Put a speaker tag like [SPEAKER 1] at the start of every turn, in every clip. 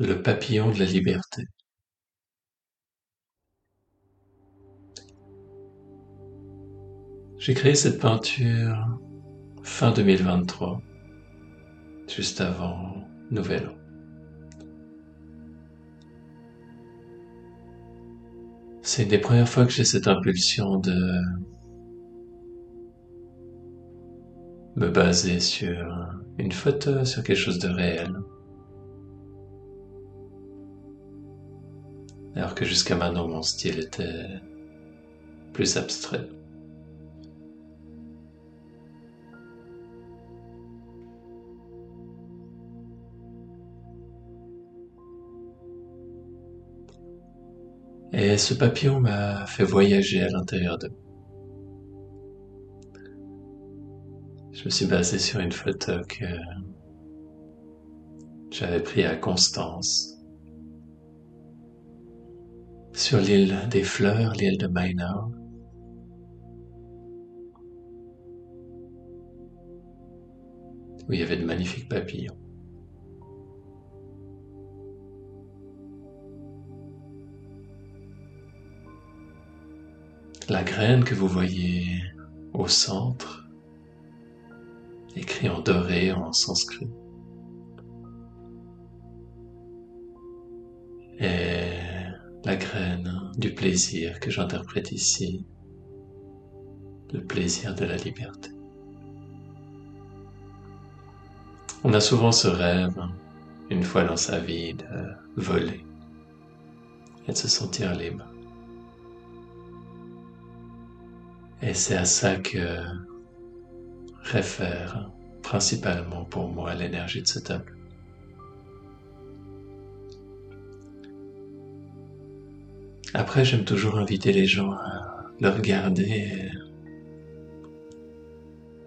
[SPEAKER 1] Le papillon de la liberté. J'ai créé cette peinture fin 2023, juste avant Nouvel An. C'est une des premières fois que j'ai cette impulsion de me baser sur une photo, sur quelque chose de réel. Alors que jusqu'à maintenant mon style était plus abstrait. Et ce papillon m'a fait voyager à l'intérieur de Je me suis basé sur une photo que j'avais prise à Constance, sur l'île des fleurs, l'île de Mainau. où il y avait de magnifiques papillons. La graine que vous voyez au centre écrit en doré en sanskrit. La graine du plaisir que j'interprète ici, le plaisir de la liberté. On a souvent ce rêve, une fois dans sa vie, de voler et de se sentir libre. Et c'est à ça que réfère principalement pour moi l'énergie de ce tableau. Après, j'aime toujours inviter les gens à le regarder,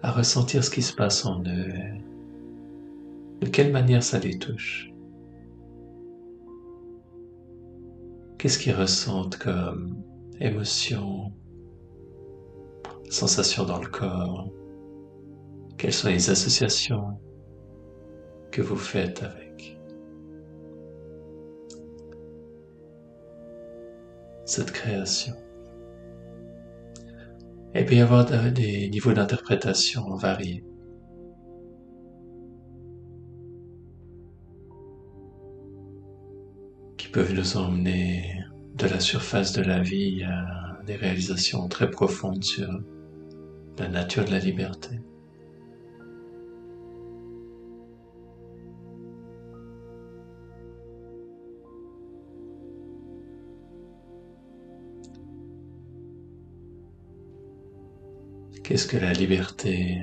[SPEAKER 1] à ressentir ce qui se passe en eux, de quelle manière ça les touche. Qu'est-ce qu'ils ressentent comme émotion, sensation dans le corps? Quelles sont les associations que vous faites avec cette création Et puis avoir des niveaux d'interprétation variés. qui peuvent nous emmener de la surface de la vie à des réalisations très profondes sur la nature de la liberté. Qu'est-ce que la liberté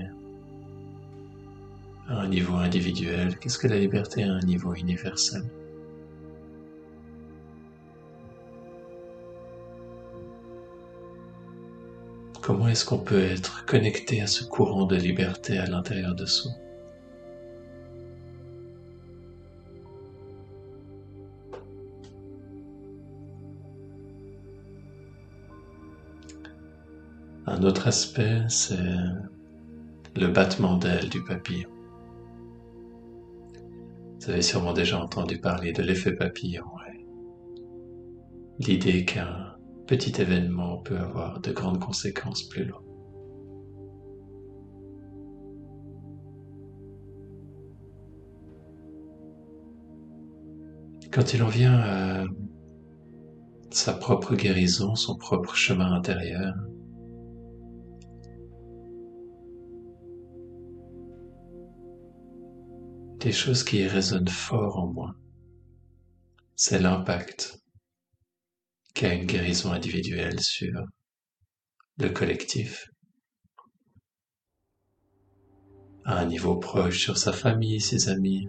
[SPEAKER 1] à un niveau individuel? Qu'est-ce que la liberté à un niveau universel? Comment est-ce qu'on peut être connecté à ce courant de liberté à l'intérieur de soi? Un autre aspect, c'est le battement d'aile du papillon. Vous avez sûrement déjà entendu parler de l'effet papillon. L'idée qu'un petit événement peut avoir de grandes conséquences plus loin. Quand il en vient à sa propre guérison, son propre chemin intérieur, des choses qui résonnent fort en moi, c'est l'impact qu'a une guérison individuelle sur le collectif, à un niveau proche sur sa famille, ses amis,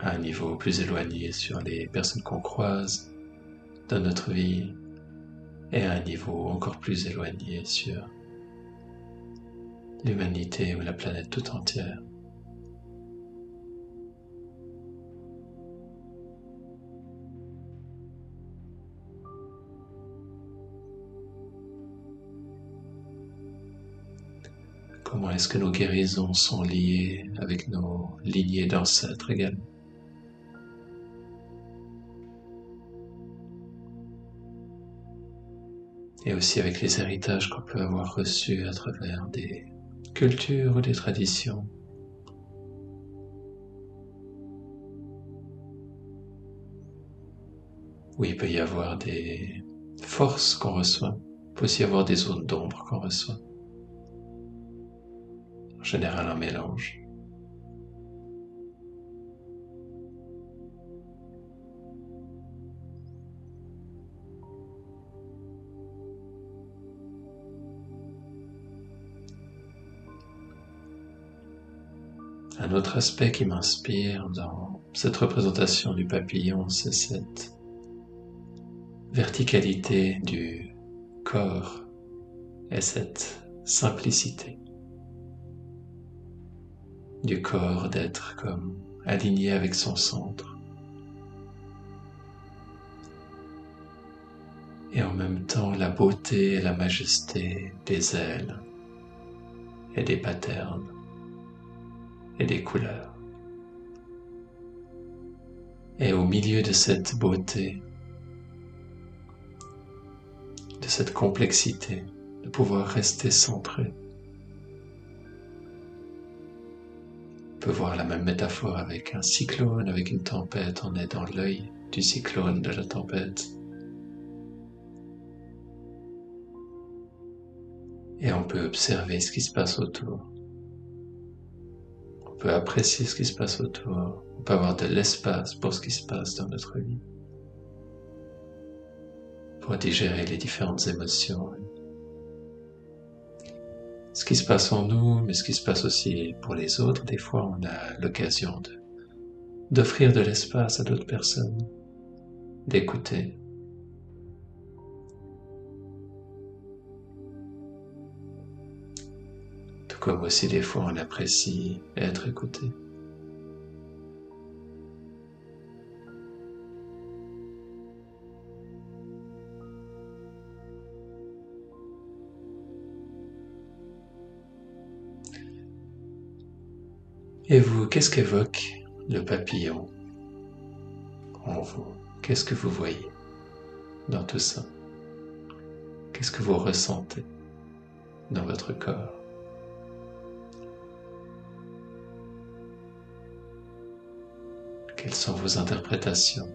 [SPEAKER 1] à un niveau plus éloigné sur les personnes qu'on croise dans notre vie, et à un niveau encore plus éloigné sur l'humanité ou la planète tout entière. Comment est-ce que nos guérisons sont liées avec nos lignées d'ancêtres également? Et aussi avec les héritages qu'on peut avoir reçus à travers des cultures ou des traditions. Où il peut y avoir des forces qu'on reçoit, il peut aussi y avoir des zones d'ombre qu'on reçoit. En général, un mélange. Un autre aspect qui m'inspire dans cette représentation du papillon, c'est cette verticalité du corps et cette simplicité du corps d'être comme aligné avec son centre. Et en même temps la beauté et la majesté des ailes et des patterns et des couleurs. Et au milieu de cette beauté, de cette complexité, de pouvoir rester centré. Voir la même métaphore avec un cyclone, avec une tempête, on est dans l'œil du cyclone, de la tempête. Et on peut observer ce qui se passe autour. Peut apprécier ce qui se passe autour, on peut avoir de l'espace pour ce qui se passe dans notre vie, pour digérer les différentes émotions, ce qui se passe en nous, mais ce qui se passe aussi pour les autres. Des fois, on a l'occasion d'offrir de l'espace à d'autres personnes, d'écouter, comme aussi des fois on apprécie être écouté. Et vous, qu'est-ce qu'évoque le papillon en vous? Qu'est-ce que vous voyez dans tout ça? Qu'est-ce que vous ressentez dans votre corps? Quelles sont vos interprétations?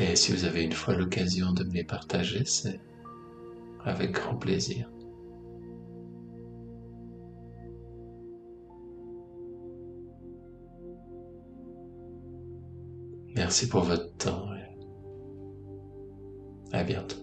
[SPEAKER 1] Et si vous avez une fois l'occasion de me les partager, c'est avec grand plaisir. Merci pour votre temps. À bientôt.